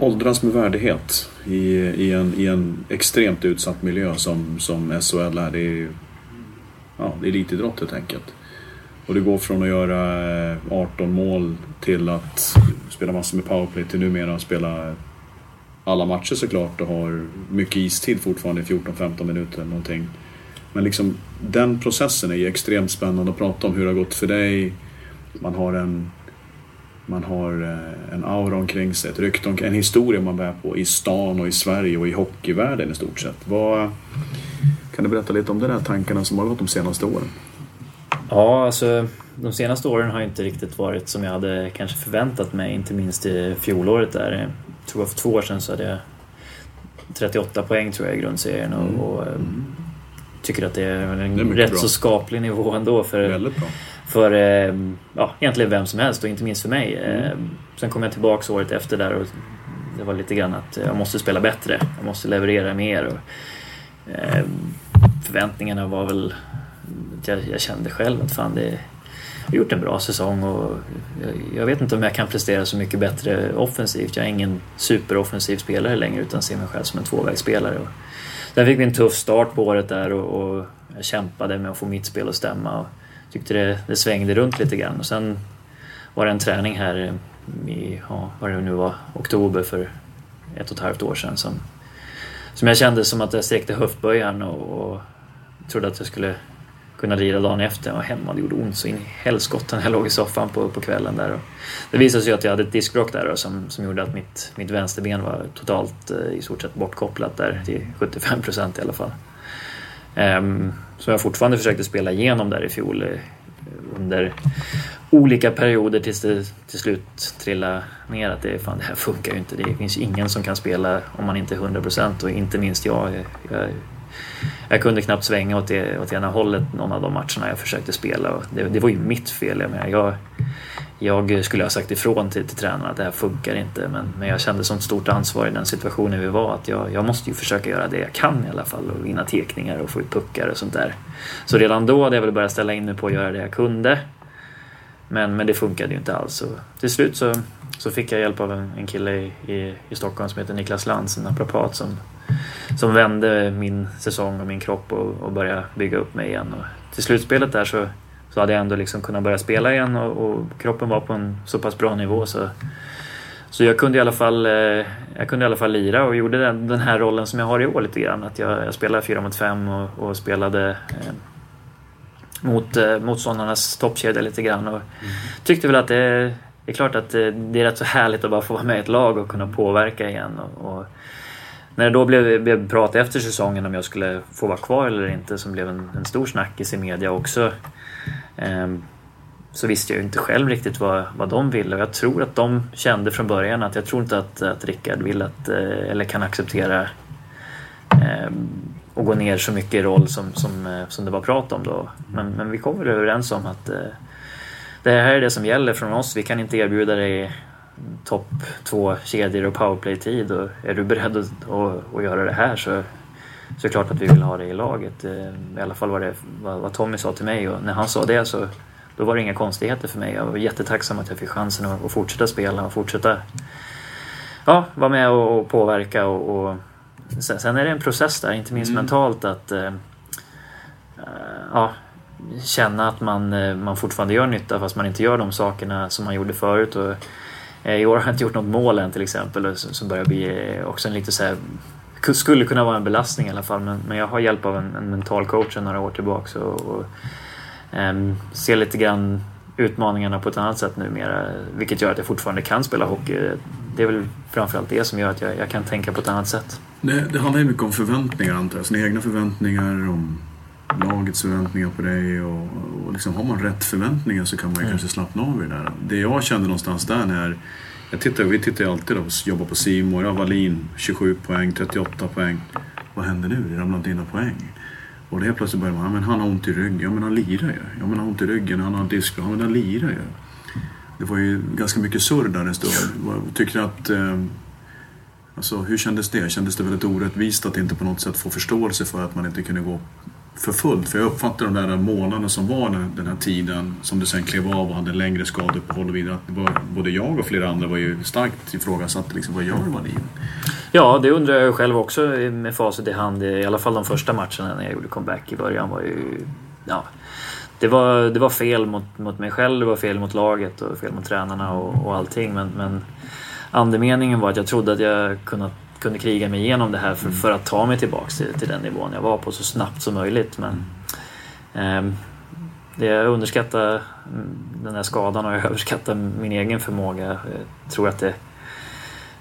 Åldras med värdighet i, i, en, i en extremt utsatt miljö som, som SHL är. Det är, ja, det är elitidrott helt enkelt. Och det går från att göra eh, 18 mål till att spela massor med powerplay till numera spela alla matcher såklart och har mycket istid fortfarande, 14-15 minuter någonting. Men liksom den processen är ju extremt spännande att prata om hur det har gått för dig. Man har en, man har eh, en aura omkring sig, ett rykte, en historia man bär på i stan och i Sverige och i hockeyvärlden i stort sett. Vad, kan du berätta lite om de där tankarna som har gått de senaste åren? Ja, alltså de senaste åren har inte riktigt varit som jag hade kanske förväntat mig. Inte minst i fjolåret där. Jag tror för två år sedan så hade jag 38 poäng tror jag i grundserien och, mm. och mm. tycker att det är en det är rätt bra. så skaplig nivå ändå för, för eh, ja, egentligen vem som helst och inte minst för mig. Mm. Eh, sen kom jag tillbaka året efter där och det var lite grann att jag måste spela bättre. Jag måste leverera mer. Och, förväntningarna var väl jag, jag kände själv att fan det, jag har gjort en bra säsong och jag, jag, vet inte om jag kan prestera så mycket bättre offensivt. Jag är ingen superoffensiv spelare längre utan ser mig själv som en tvåvägsspelare. Och sen fick vi en tuff start på året där och, och jag kämpade med att få mitt spel att stämma och tyckte det, det svängde runt lite grann. Och sen var det en träning här i, ja, vad det nu var, oktober för ett och ett halvt år sedan som, som jag kände som att jag sträckte höftböjaren och, och trodde att jag skulle kunna lira dagen efter. Jag var hemma, det gjorde ont så in i helskotta när jag låg i soffan på, på kvällen där. Och det visade sig att jag hade ett diskbråck där och som, som gjorde att mitt, mitt vänsterben var totalt eh, i stort sett bortkopplat där till 75 procent i alla fall. Um, som jag fortfarande försökte spela igenom där i fjol eh, under olika perioder tills det till slut trillade ner att det, fan, det här funkar ju inte. Det finns ingen som kan spela om man inte är 100% och inte minst jag. jag jag kunde knappt svänga åt, det, åt ena hållet någon av de matcherna jag försökte spela. Det, det var ju mitt fel. Jag, menar, jag, jag skulle ha sagt ifrån till, till tränaren att det här funkar inte men, men jag kände sånt stort ansvar i den situationen vi var att jag, jag måste ju försöka göra det jag kan i alla fall och vinna tekningar och få ut puckar och sånt där. Så redan då hade jag väl börjat ställa in mig på att göra det jag kunde. Men, men det funkade ju inte alls. Så till slut så, så fick jag hjälp av en, en kille i, i, i Stockholm som heter Niklas Lantz, en naprapat som som vände min säsong och min kropp och, och började bygga upp mig igen. Och till slutspelet där så, så hade jag ändå liksom kunnat börja spela igen och, och, kroppen var på en så pass bra nivå så, så jag kunde i alla fall, eh, jag kunde i alla fall lira och gjorde den, den här rollen som jag har i år lite grann. Att jag, jag spelade 4 mot 5 och, och spelade eh, mot eh, motståndarnas toppkedja lite grann. Och mm. Tyckte väl att det, det är klart att det, det är rätt så härligt att bara få vara med i ett lag och kunna påverka igen. Och, och när det då blev, blev prat efter säsongen om jag skulle få vara kvar eller inte, som blev en, en stor snackis i media också, Ehm, så visste jag ju inte själv riktigt vad, vad de ville och jag tror att de kände från början att jag tror inte att, att Rickard vill att, eh, eller kan acceptera eh, och gå ner så mycket i roll som, som, eh, som det var prat om då. Men, men vi kom väl överens om att eh, det här är det som gäller från oss. Vi kan inte erbjuda dig topp två kedjor och powerplay-tid och är du beredd att, att, att, göra det här så, så är det klart att vi vill ha det i laget. Eh, I alla fall var det vad, Tommy sa till mig och när han sa det så då var det inga konstigheter för mig. Jag var jättetacksam att jag fick chansen att, fortsätta spela och fortsätta ja, vara med och, påverka och, och sen, är det en process där, inte minst mm. mentalt att äh, ja, känna att man, man fortfarande gör nytta fast man inte gör de sakerna som man gjorde förut. Och, Eh, I år har jag inte gjort något mål än till exempel som börjar bli eh, också en lite så här, skulle kunna vara en belastning i alla fall men, men jag har hjälp av en, en mental coach sedan några år tillbaka och, och um, ser lite grann utmaningarna på ett annat sätt numera vilket gör att jag fortfarande kan spela hockey. Det är väl framförallt det som gör att jag, jag kan tänka på ett annat sätt. Det, det handlar ju mycket om förväntningar antar jag, sina egna förväntningar, om lagets förväntningar på dig och, och liksom, har man rätt förväntningar så kan man ju mm. kanske slappna av i det där. Det jag kände någonstans där när jag tittar, vi tittar ju alltid och jobbar på Simor. Jag har Wallin 27 poäng, 38 poäng. Vad händer nu? Det ramlar inte in poäng. Och helt plötsligt börjar man, ja men han har ont i ryggen. Ja men han lirar ju. Ja men han har ont i ryggen, han har diskbråck. Ja men han lirar ju. Det var ju ganska mycket surr där en stund. Tyckte att... Eh, alltså hur kändes det? Kändes det väldigt orättvist att inte på något sätt få förståelse för att man inte kunde gå för fullt. För jag uppfattar de där månaderna som var den här tiden som du sen klev av och hade längre skadeuppehåll och vidare. Att var, både jag och flera andra var ju starkt ifrågasatta Liksom, vad gör man i... Ja, det undrar jag själv också med facit i hand. I alla fall de första matcherna när jag gjorde comeback i början var ju... Ja, det, var, det var fel mot, mot mig själv, det var fel mot laget och fel mot tränarna och, och allting. Men, men andemeningen var att jag trodde att jag kunnat kunde kriga mig igenom det här för, för att ta mig tillbaks till, till den nivån jag var på så snabbt som möjligt. Men eh, det jag underskattar mm, den här skadan och jag överskattar min egen förmåga. Jag tror att det,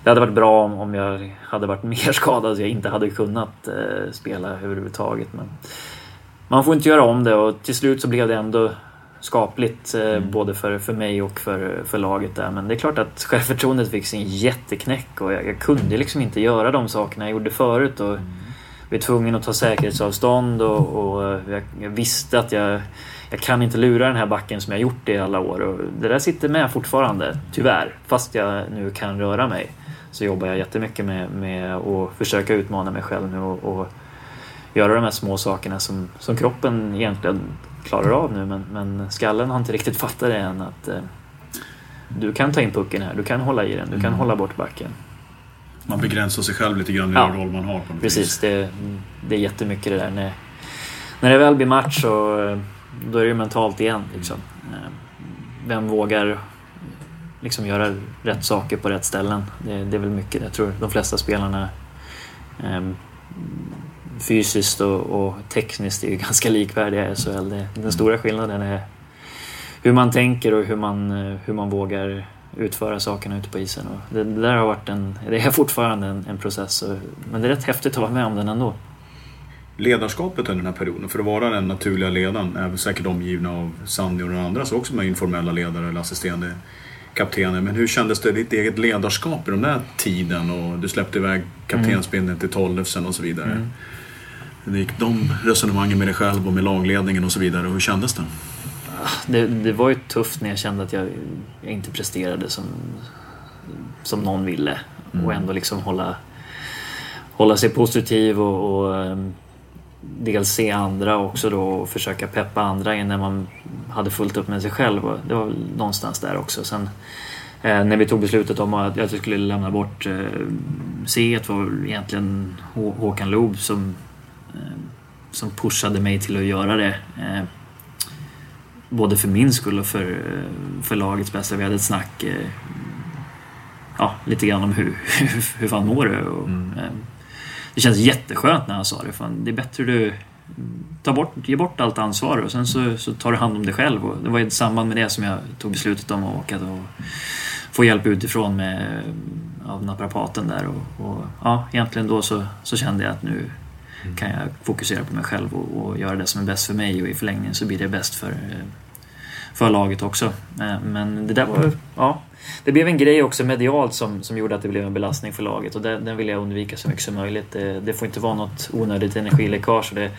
det hade varit bra om, om jag hade varit mer skadad så jag inte hade kunnat eh, spela överhuvudtaget. Men man får inte göra om det och till slut så blev det ändå skapligt eh, mm. både för, för mig och för, för laget där. Men det är klart att självförtroendet fick sin jätteknäck och jag, jag kunde liksom inte göra de sakerna jag gjorde förut. Och mm. var tvungen att ta säkerhetsavstånd och, och jag, jag, visste att jag, jag kan inte lura den här backen som jag gjort i alla år. Och det där sitter med fortfarande, tyvärr. Fast jag nu kan röra mig så jobbar jag jättemycket med, med att försöka utmana mig själv nu och, och göra de här små sakerna som, som kroppen egentligen klarar av nu men, men skallen har inte riktigt fattat det än att eh, du kan ta in pucken här, du kan hålla i den, du kan mm. hålla bort backen. Man begränsar sig själv lite grann i ja, den roll man har. På precis, det, det är jättemycket det där. När, när det väl blir match så då är det mentalt igen. Liksom. Eh, vem vågar liksom göra rätt saker på rätt ställen. Det, det är väl mycket Jag tror de flesta spelarna eh, fysiskt och, och, tekniskt är ju ganska likvärdiga i SHL. Det, den stora skillnaden är hur man tänker och hur man, hur man vågar utföra sakerna ute på isen. Och det, det där har varit en, det är fortfarande en, en process, och, men det är rätt häftigt att vara med om den ändå. Ledarskapet under den här perioden, för att vara den naturliga ledaren, är säkert omgivna av Sandy och några andra, så också med informella ledare eller assisterande kaptener. Men hur kändes det, ditt eget ledarskap i den där tiden? Och du släppte iväg kaptensbindeln till Tollefsen och så vidare. Mm. Hur gick de resonemangen med dig själv och med lagledningen och så vidare? Och hur kändes det? det, det var ju tufft när jag kände att jag, jag inte presterade som, som någon ville. Mm. Och ändå liksom hålla, hålla sig positiv och, och um, dels se andra också då och försöka peppa andra innan man hade fullt upp med sig själv. Det var någonstans där också. Sen, eh, när vi tog beslutet om att jag skulle lämna bort eh, C1 var egentligen Håkan Loob som, som pushade mig till att göra det. Eh, både för min skull och för, för lagets bästa. Vi hade ett snack eh, ja, lite grann om hur, hur, fan mår du? Och, mm. eh, det känns jätteskönt när han sa det. Fan, det är bättre du tar bort, ger bort allt ansvar och sen så, så tar du hand om dig själv. Och det var i samband med det som jag tog beslutet om att åka och få hjälp utifrån med, av naprapaten där. Och, och, ja, egentligen då så, så kände jag att nu kan jag fokusera på mig själv och, och, göra det som är bäst för mig och i förlängningen så blir det bäst för, för laget också. Eh, men det där var, ja, det blev en grej också medialt som, som gjorde att det blev en belastning för laget och den, den vill jag undvika så mycket som möjligt. Det, det får inte vara något onödigt energiläckage. Det,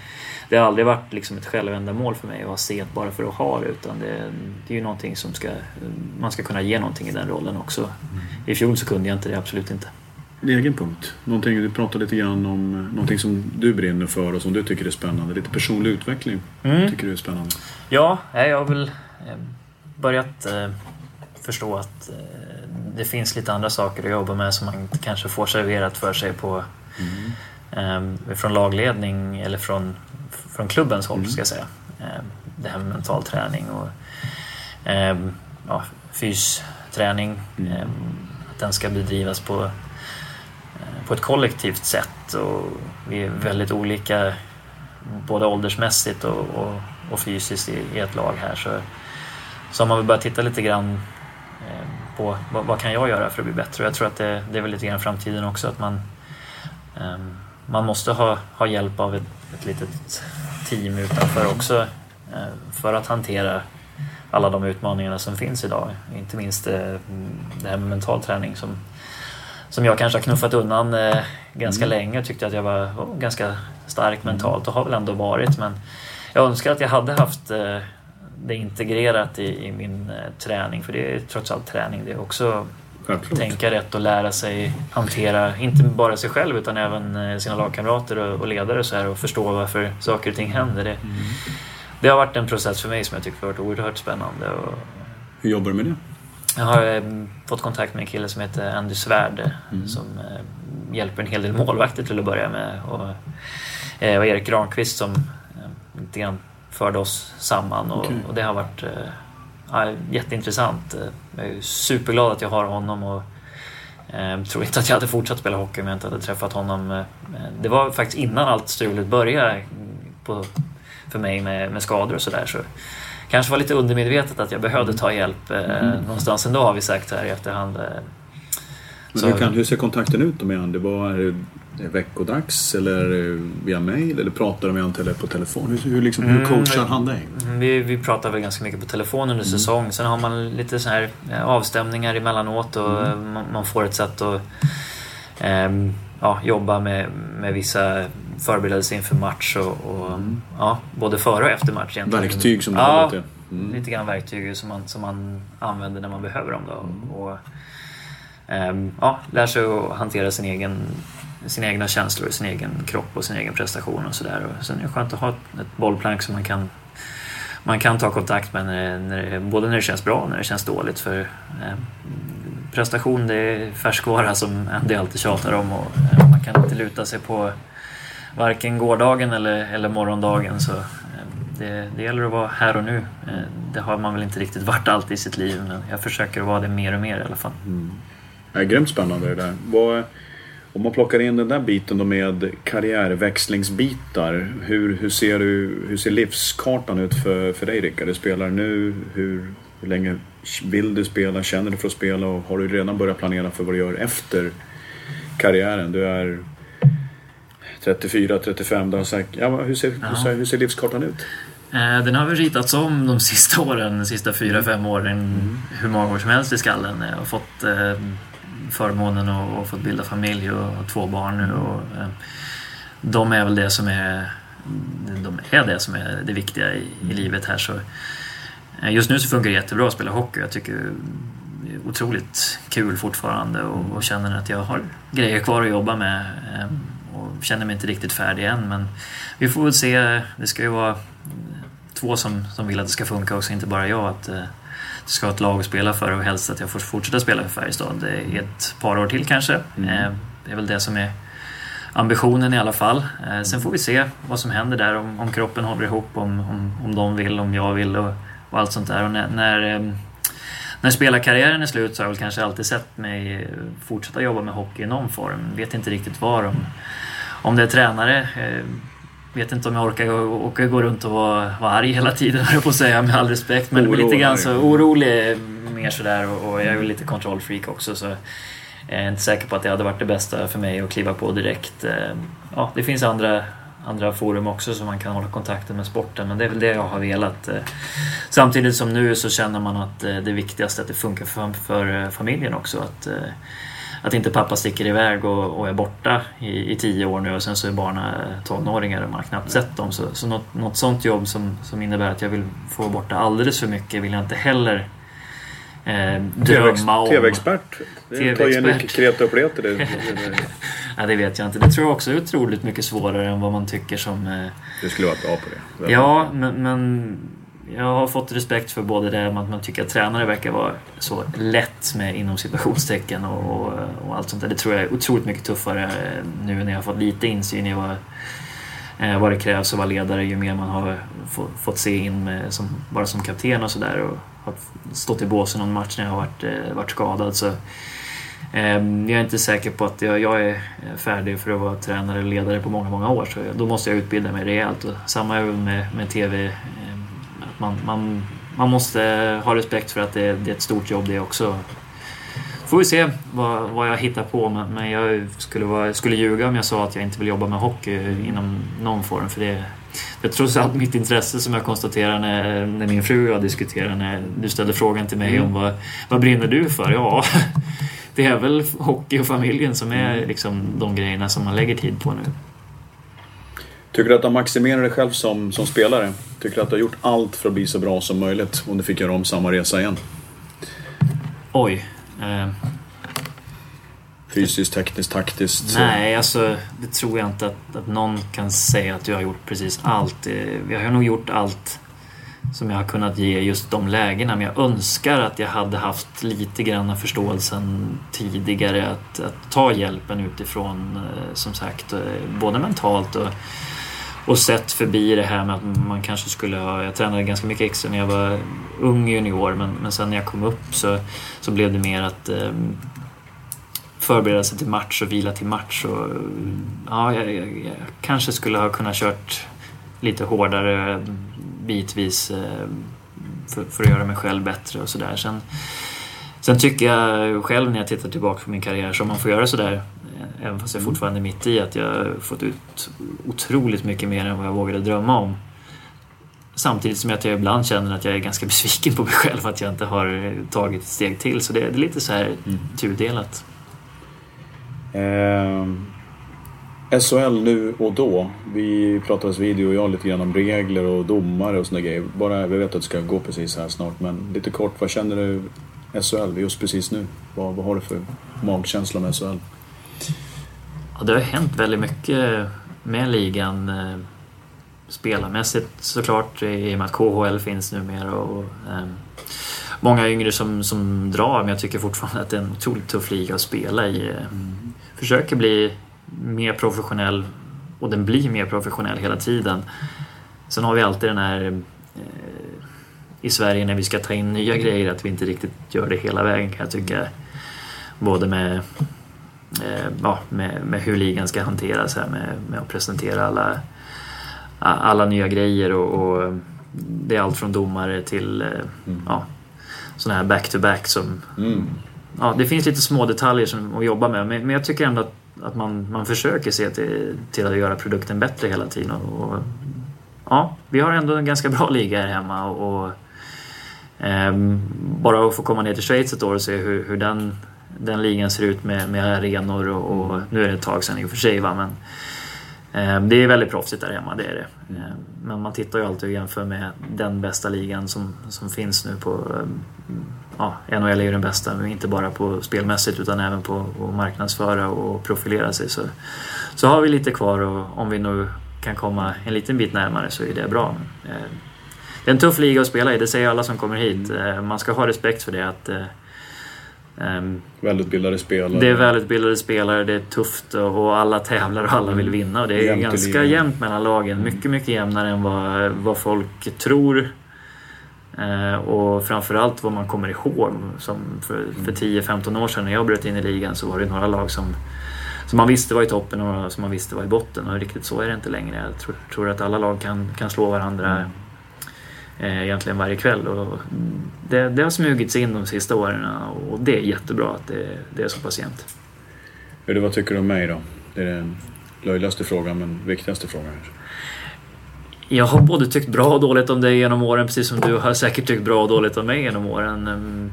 det har aldrig varit liksom ett självändamål för mig att ha set bara för att ha det utan det, det är ju någonting som ska, man ska kunna ge någonting i den rollen också. I fjol så kunde jag inte det, absolut inte din egen punkt? Någonting, du pratade lite grann om eh, någonting som du brinner för och som du tycker är spännande. Lite personlig utveckling mm. tycker du är spännande? Ja, jag har väl eh, börjat eh, förstå att det finns lite andra saker att jobba med som man inte kanske får serverat för sig på mm. från lagledning eller från, från klubbens håll, mm. ska jag säga. Det här med mental träning och ja, fysträning. Mm. Att den ska bedrivas på på ett kollektivt sätt och vi är väldigt olika både åldersmässigt och, och, och fysiskt i, i, ett lag här så, så har man väl börjat titta lite grann eh, på vad, vad, kan jag göra för att bli bättre och jag tror att det, det är väl lite grann framtiden också att man um, man måste ha, ha hjälp av ett, ett litet team utanför också uh, för att hantera alla de utmaningarna som finns idag. Inte minst uh, det här med mental träning som som jag kanske har knuffat undan eh, ganska mm. länge och tyckte att jag var oh, ganska stark mentalt och har väl ändå varit. Men jag önskar att jag hade haft eh, det integrerat i, i min eh, träning för det är trots allt träning det är också. Självklart. Tänka rätt och lära sig hantera, inte bara sig själv utan även eh, sina lagkamrater och, och ledare och, så här, och förstå varför saker och ting händer. Det, mm. det har varit en process för mig som jag tycker har varit oerhört spännande. Och, Hur jobbar du med det? Jag har eh, fått kontakt med en kille som heter Andy Svärd mm. som eh, hjälper en hel del målvakter till att börja med. Och, eh, och Erik Granqvist som lite grann förde oss samman och, okay. och det har varit ja, jätteintressant. Jag är superglad att jag har honom och tror inte att jag hade fortsatt spela hockey om jag inte hade träffat honom. Det var faktiskt innan allt strulet började på, för mig med, med skador och sådär. Så kanske var lite undermedvetet att jag behövde ta hjälp eh, mm. någonstans ändå har vi sagt här i efterhand. Eh. Men hur, kan, hur ser kontakten ut med är det veckodags eller via mail eller pratar med honom på telefon? Hur, hur, liksom, hur mm, coachar mm, han dig? Vi, vi pratar väl ganska mycket på telefon under mm. säsong. Sen har man lite så här eh, avstämningar emellanåt och mm. man, man, får ett sätt att ähm, ja, jobba med, med vissa förberedelser inför match och, och mm. ja, både före och efter match. Egentligen. Verktyg som du ja, har mm. lite grann verktyg som man, som man använder när man behöver dem. Då. Mm. Och, ähm, ja, lär sig att hantera sin egen, sina egna känslor, sin egen kropp och sin egen prestation och sådär. Sen är det skönt att ha ett, ett bollplank som man kan man kan ta kontakt med när, när, både när det känns bra och när det känns dåligt. För eh, prestation det är färskvara som Andy alltid tjatar om och eh, man kan inte luta sig på varken gårdagen eller, eller morgondagen. Så, eh, det, det gäller att vara här och nu. Eh, det har man väl inte riktigt varit alltid i sitt liv men jag försöker att vara det mer och mer i alla fall. Mm. Det är grymt spännande det där. Vad, om man plockar in den där biten då med karriärväxlingsbitar. Hur, hur, ser, du, hur ser livskartan ut för, för dig Rickard? Du spelar nu. Hur, hur länge vill du spela? Känner du för att spela? Och har du redan börjat planera för vad du gör efter karriären? Du är 34, 35. Då säkert, ja, hur, ser, ja. hur, ser, hur ser livskartan ut? Eh, den har väl ritats om de sista åren, de sista fyra, fem åren, mm. hur många år som helst i skallen. Jag har fått eh, förmånen att få bilda familj och två barn nu. Och, eh, de är väl det som är, de är det som är det viktiga i, i livet här. Så, just nu så funkar det jättebra att spela hockey. Jag tycker det är otroligt kul fortfarande och, och känner att jag har grejer kvar att jobba med. Eh, känner mig inte riktigt färdig än men vi får väl se. Det ska ju vara två som, som vill att det ska funka också, inte bara jag. Att, ska ha ett lag att spela för och helst att jag får fortsätta spela för Färjestad i ett par år till kanske. Mm. Eh, det är väl det som är ambitionen i alla fall. Eh, sen får vi se vad som händer där, om, om kroppen håller ihop, om, om, om de vill, om jag vill och, och allt sånt där. Och när, när, eh, när spelarkarriären är slut så har jag väl kanske alltid sett mig fortsätta jobba med hockey i någon form. Vet inte riktigt var. Om, om det är tränare vet inte om jag orkar och, gå runt och vara, vara arg hela tiden, höll på att säga med all respekt. Men orolig. lite grann så orolig mer sådär och, och jag är väl lite kontrollfreak också. Så jag är inte säker på att det hade varit det bästa för mig att kliva på direkt. Eh, ja, det finns andra, andra forum också som man kan hålla kontakten med sporten men det är väl det jag har velat. Eh. Samtidigt som nu så känner man att eh, det viktigaste är att det funkar för, för familjen också. Att, att inte pappa sticker iväg och, och är borta i, i, tio år nu och sen så är barnen tonåringar och man har knappt sett dem. Så, så något, något sånt jobb som, som innebär att jag vill få borta alldeles för mycket vill jag inte heller eh, drömma om. TV-expert? TV Ta igen Kreta och Pleter. Det, ja, det vet jag inte. Det tror jag också är otroligt mycket svårare än vad man tycker som... Eh... Du skulle vara bra på det. Ja, men, men jag har fått respekt för både det att man tycker att tränare verkar vara så lätt med inom situationstecken och, och, och, allt sånt där. Det tror jag är otroligt mycket tuffare nu när jag har fått lite insyn i vad, eh, vad det krävs att vara ledare ju mer man har fått se in med, som, bara som kapten och sådär och har stått i båsen någon match när jag har varit, eh, varit skadad. Så, eh, jag är inte säker på att jag, jag, är eh, färdig för att vara tränare eller ledare på många, många år så då måste jag utbilda mig rejält. Och samma med, med TV eh, man, man, man måste ha respekt för att det, det är ett stort jobb det också. Får vi se vad, vad jag hittar på men jag skulle, vara, skulle ljuga om jag sa att jag inte vill jobba med hockey inom någon form för det det är trots allt mitt intresse som jag konstaterar när, när min fru och jag diskuterar när du ställde frågan till mig mm. om vad, vad brinner du för? Ja, det är väl hockey och familjen som är liksom de grejerna som man lägger tid på nu. Tycker du att du har maximerat dig själv som, som spelare? Tycker du att du har gjort allt för att bli så bra som möjligt om du fick göra om samma resa igen? Oj. Eh... Fysiskt, tekniskt, taktiskt? Nej, alltså det tror jag inte att, att någon kan säga att jag har gjort precis allt. Vi har nog gjort allt som jag har kunnat ge just de lägena. Men jag önskar att jag hade haft lite grann förståelsen tidigare att, att ta hjälpen utifrån, eh, som sagt, eh, både mentalt och och sett förbi det här med att man kanske skulle ha... Jag tränade ganska mycket extra när jag var ung junior men, men sen när jag kom upp så, så blev det mer att eh, förbereda sig till match och vila till match. Och, ja, jag, jag, jag kanske skulle ha kunnat kört lite hårdare bitvis eh, för, för, att göra mig själv bättre och sådär. Sen, sen tycker jag själv när jag tittar tillbaka på min karriär som man får göra sådär även fast jag fortfarande är mitt i, att jag har fått ut otroligt mycket mer än vad jag vågade drömma om. Samtidigt som jag ibland känner att jag är ganska besviken på mig själv att jag inte har tagit ett steg till. Så det är lite så här mm. tudelat. Eh, SHL nu och då. Vi pratades video och jag lite grann om regler och domare och sådana grejer. Bara, vi vet att det ska gå precis här snart men lite kort, vad känner du SHL just precis nu? Vad, vad har du för magkänsla med SHL? Ja, det har hänt väldigt mycket med ligan. Eh, spelarmässigt såklart i och med att KHL finns numera och eh, många yngre som, som drar men jag tycker fortfarande att det är en otroligt tuff liga att spela i. Mm. Försöker bli mer professionell och den blir mer professionell hela tiden. sen har vi alltid den här eh, i Sverige när vi ska ta in nya grejer att vi inte riktigt gör det hela vägen kan jag tycka. Både med, ja, med, med hur ligan ska hanteras här med, med att presentera alla, alla nya grejer och, och det är allt från domare till eh, mm. ja, sådana här back-to-back som... Mm. Ja, det finns lite små detaljer som att jobba med men, men jag tycker ändå att, att man, man försöker se till, till att göra produkten bättre hela tiden. Och, och ja, vi har ändå en ganska bra liga här hemma och, och Um, bara att få komma ner till Schweiz ett år och se hur, hur den, den ligan ser ut med, med arenor och, och, nu är det ett tag sedan i och för sig va, men um, det är väldigt proffsigt där hemma, det är det. Um, men man tittar ju alltid och jämför med den bästa ligan som, som finns nu på ja, NHL är ju den bästa, men inte bara på spelmässigt utan även på att marknadsföra och profilera sig. Så, så har vi lite kvar och om vi nu kan komma en liten bit närmare så är det bra. Men, det är en tuff liga att spela i, det säger alla som kommer hit. Eh, man ska ha respekt för det. Att, Um, välutbildade spelare. Det är välutbildade spelare, det är tufft och alla tävlar och alla vill vinna. Och det är jämnt ganska jämnt mellan lagen. Mycket, mycket jämnare än vad, vad folk tror. Uh, och framförallt vad man kommer ihåg. Som för, för 10-15 år sedan när jag bröt in i ligan så var det några lag som, som man visste var i toppen och några som man visste var i botten. Och riktigt så är det inte längre. Jag tror, tror att alla lag kan, kan slå varandra mm eh, egentligen varje kväll. Och det, det har smugits in de sista åren och det är jättebra att det, det är så pass jämnt. Hur, vad tycker du om mig då? Det är den löjligaste frågan men viktigaste frågan. Jag har både tyckt bra och dåligt om dig genom åren precis som du har säkert tyckt bra och dåligt om mig genom åren.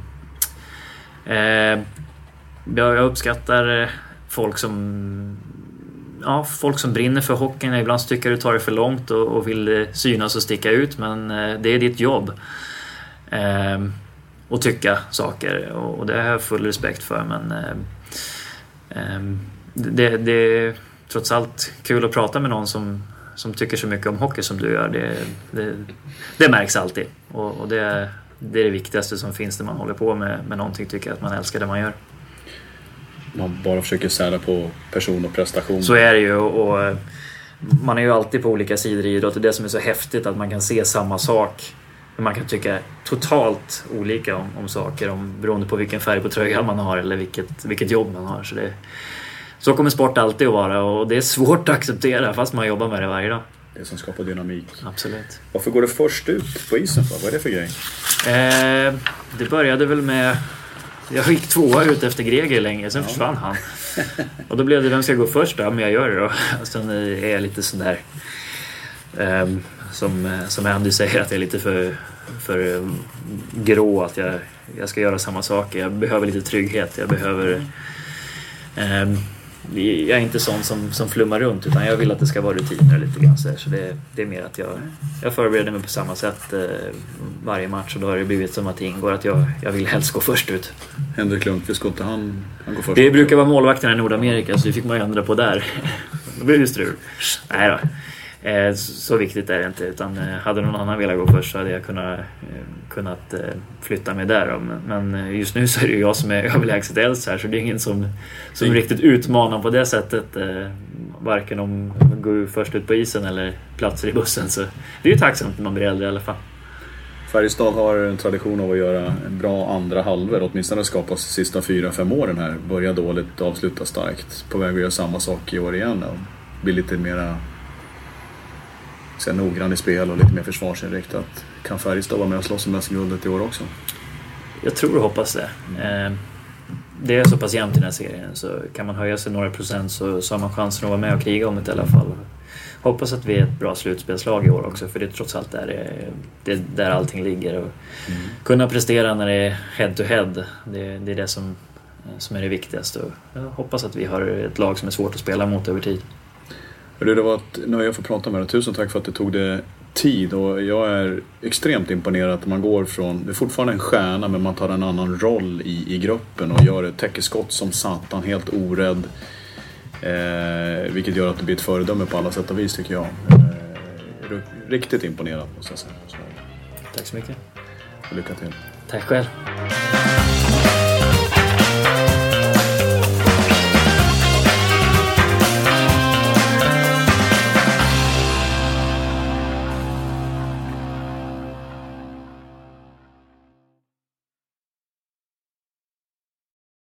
Eh, jag uppskattar folk som ja, folk som brinner för hockeyn. Ibland tycker du tar det för långt och, och vill eh, synas och sticka ut men eh, det är ditt jobb. Eh, och tycka saker och det har jag full respekt för men eh, ehm, det, det, är trots allt kul att prata med någon som, som tycker så mycket om hockey som du gör. Det, det, det märks alltid och, och det, det är det viktigaste som finns när man håller på med, med någonting, tycker jag, att man älskar det man gör man bara försöker sära på person och prestation. Så är det ju. Och eh, man är ju alltid på olika sidor i idrott. Det är det som är så häftigt att man kan se samma sak. Men man kan tycka totalt olika om, om saker om, beroende på vilken färg på tröjan man har eller vilket, vilket jobb man har. Så, det, så kommer sport alltid att vara och det är svårt att acceptera fast man jobbar med det varje dag. Det som skapar dynamik. Absolut. Varför går det först ut på isen? Vad är det för grej? Eh, det började väl med jag gick tvåa ut efter Greger länge, sen ja. försvann han. Och då blev det, vem ska gå först då? Men jag gör det då. Och sen är jag lite sån där... Um, som, som Andy säger, att jag är lite för, för um, grå. Att jag, jag ska göra samma saker. Jag behöver lite trygghet. Jag behöver... Um, jag är inte sån som, som flummar runt utan jag vill att det ska vara rutiner lite grann så, så det, det, är mer att jag, jag förbereder mig på samma sätt eh, varje match och då har det blivit som att det ingår att jag, jag vill helst gå först ut. Henrik Lundqvist, ska inte han, han gå först? Det brukar vara målvakterna i Nordamerika så det fick man ju ändra på där. då blir det strul. Nej då. Eh, så viktigt är det inte utan eh, hade någon annan velat gå först så hade jag kunnat, eh, kunnat flytta mig där. Men just nu så är det ju jag som är överlägset äldst här så det är ingen som, som mm. riktigt utmanar på det sättet. Varken om att gå först ut på isen eller platser i bussen. Så det är ju tacksamt när man blir äldre i alla fall. Färjestad har en tradition av att göra en bra andra halvor, åtminstone skapas de sista fyra, fem åren här. Börja dåligt, avsluta starkt. På väg att göra samma sak i år igen och bli lite mera så noggrann i spel och lite mer försvarsinriktat. Kan Färjestad vara med och slåss om SM-guldet i år också? Jag tror och hoppas det. Mm. Det är så pass jämnt i den här serien så kan man höja sig några procent så, så har man chansen att vara med och kriga om det i alla fall. Hoppas att vi är ett bra slutspelslag i år också för det är trots allt där, det, är där allting ligger. Och mm. Kunna prestera när det är head to head, det, det är det som, som är det viktigaste. Och jag hoppas att vi har ett lag som är svårt att spela mot över tid. Det var ett nöje att få prata med dig. Tusen tack för att du tog det tid och jag är extremt imponerad att man går från, det är fortfarande en stjärna men man tar en annan roll i, i gruppen och gör ett täckeskott som satan, helt orädd. Eh, vilket gör att det blir ett föredöme på alla sätt och vis tycker jag. Eh, riktigt imponerad måste jag säga. Så. Tack så mycket. Lycka till. Tack själv.